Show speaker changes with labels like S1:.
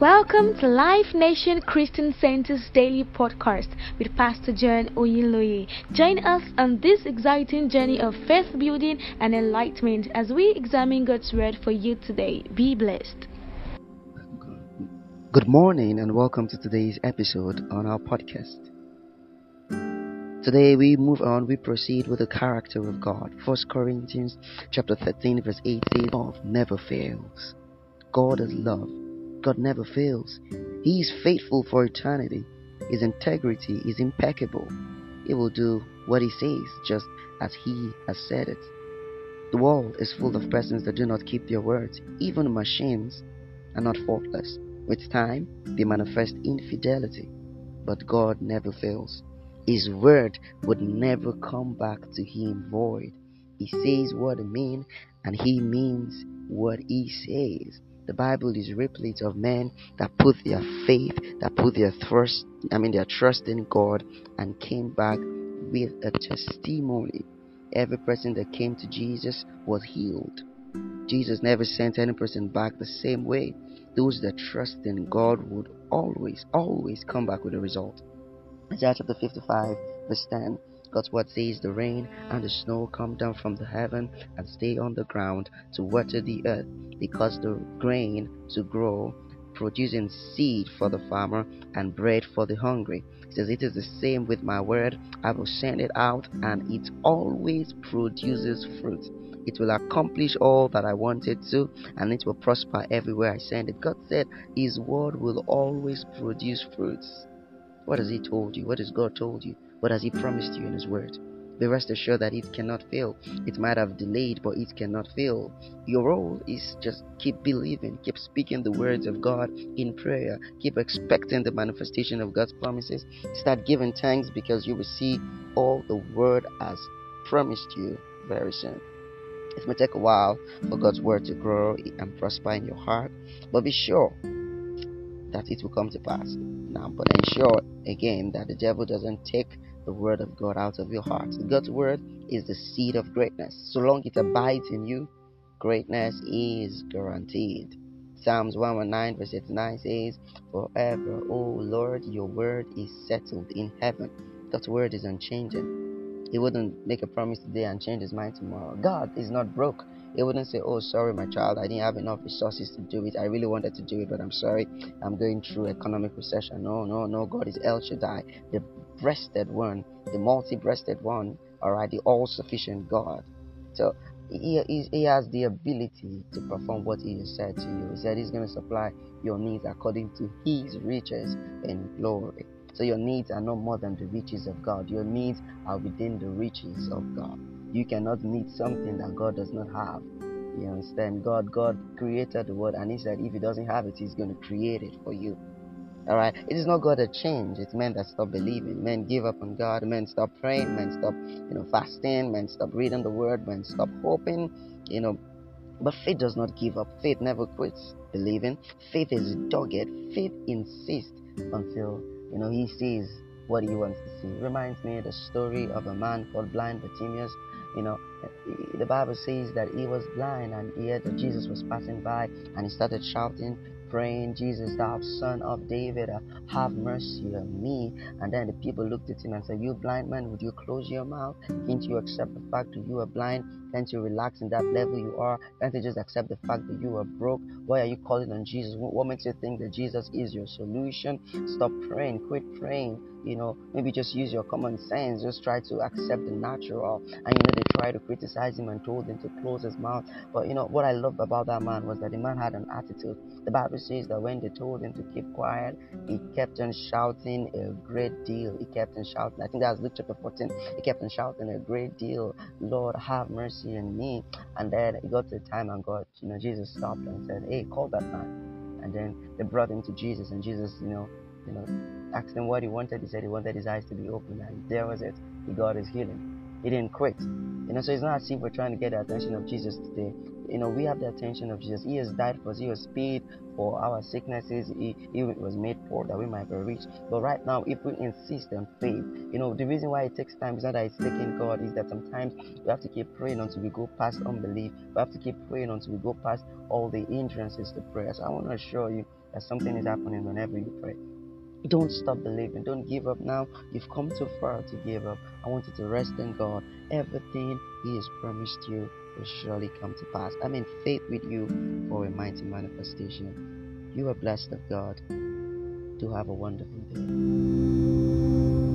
S1: Welcome to Life Nation Christian Center's daily podcast with Pastor John Oyinloye. Join us on this exciting journey of faith building and enlightenment as we examine God's word for you today. Be blessed.
S2: Good morning and welcome to today's episode on our podcast. Today we move on, we proceed with the character of God. First Corinthians chapter 13 verse 8 says, Love never fails. God is love God never fails. He is faithful for eternity. His integrity is impeccable. He will do what he says just as he has said it. The world is full of persons that do not keep their words. Even machines are not faultless. With time, they manifest infidelity. But God never fails. His word would never come back to him void. He says what he means, and he means what he says. The Bible is replete of men that put their faith, that put their trust, I mean their trust in God and came back with a testimony. Every person that came to Jesus was healed. Jesus never sent any person back the same way. Those that trust in God would always, always come back with a result. Isaiah chapter 55, verse 10. God's word says the rain and the snow come down from the heaven and stay on the ground to water the earth because the grain to grow, producing seed for the farmer and bread for the hungry. He says, It is the same with my word. I will send it out, and it always produces fruit. It will accomplish all that I want it to, and it will prosper everywhere I send it. God said His word will always produce fruits. What has He told you? What has God told you? What has He promised you in His word? Be rest assured that it cannot fail. It might have delayed, but it cannot fail. Your role is just keep believing, keep speaking the words of God in prayer, keep expecting the manifestation of God's promises. Start giving thanks because you will see all the word has promised you very soon. It may take a while for God's word to grow and prosper in your heart, but be sure that it will come to pass. Now, but ensure again that the devil doesn't take the word of God out of your heart. God's word is the seed of greatness. So long it abides in you, greatness is guaranteed. Psalms 119 verse 9 says, Forever, O Lord, your word is settled in heaven. God's word is unchanging. He wouldn't make a promise today and change his mind tomorrow. God is not broke. He wouldn't say, Oh, sorry, my child, I didn't have enough resources to do it. I really wanted to do it, but I'm sorry, I'm going through economic recession. No, no, no. God is El Shaddai, the breasted one, the multi breasted one, all right, the all sufficient God. So he, he, has the ability to perform what he has said to you. He said he's going to supply your needs according to his riches in glory. So your needs are no more than the riches of God. Your needs are within the riches of God. You cannot need something that God does not have. You understand? God, God created the world, and He said if He doesn't have it, He's going to create it for you. All right. It is not God that change. It's men that stop believing. Men give up on God. Men stop praying. Men stop, you know, fasting. Men stop reading the Word. Men stop hoping. You know, but faith does not give up. Faith never quits believing. Faith is dogged. Faith insists until you know he sees what he wants to see. reminds me of the story of a man called blind Bartimaeus. You know, the Bible says that he was blind and he heard that Jesus was passing by and he started shouting, praying, Jesus, thou son of David, have mercy on me. And then the people looked at him and said, You blind man, would you close your mouth? Can't you accept the fact that you are blind? Can't you relax in that level you are? Can't you just accept the fact that you are broke? Why are you calling on Jesus? What makes you think that Jesus is your solution? Stop praying, quit praying. You know, maybe just use your common sense. Just try to accept the natural. And you know, they tried to criticize him and told him to close his mouth. But you know, what I loved about that man was that the man had an attitude. The Bible says that when they told him to keep quiet, he kept on shouting a great deal. He kept on shouting. I think that was Luke chapter 14. He kept on shouting a great deal. Lord, have mercy on me. And then he got to the time and God, you know, Jesus stopped and said, Hey, call that man. And then they brought him to Jesus, and Jesus, you know, you know, asked him what he wanted. He said he wanted his eyes to be open, and there was it. He got his healing. He didn't quit. You know, so it's not as if we're trying to get the attention of Jesus today you know, we have the attention of Jesus. He has died for us. He was paid for our sicknesses. He, he was made poor that we might be rich. But right now, if we insist on faith, you know, the reason why it takes time is not that it's taking God, is that sometimes we have to keep praying until we go past unbelief. We have to keep praying until we go past all the hindrances to prayer. So I want to assure you that something is happening whenever you pray. Don't stop believing. Don't give up now. You've come too far to give up. I want you to rest in God. Everything He has promised you will surely come to pass. I'm in faith with you for a mighty manifestation. You are blessed of God. Do have a wonderful day.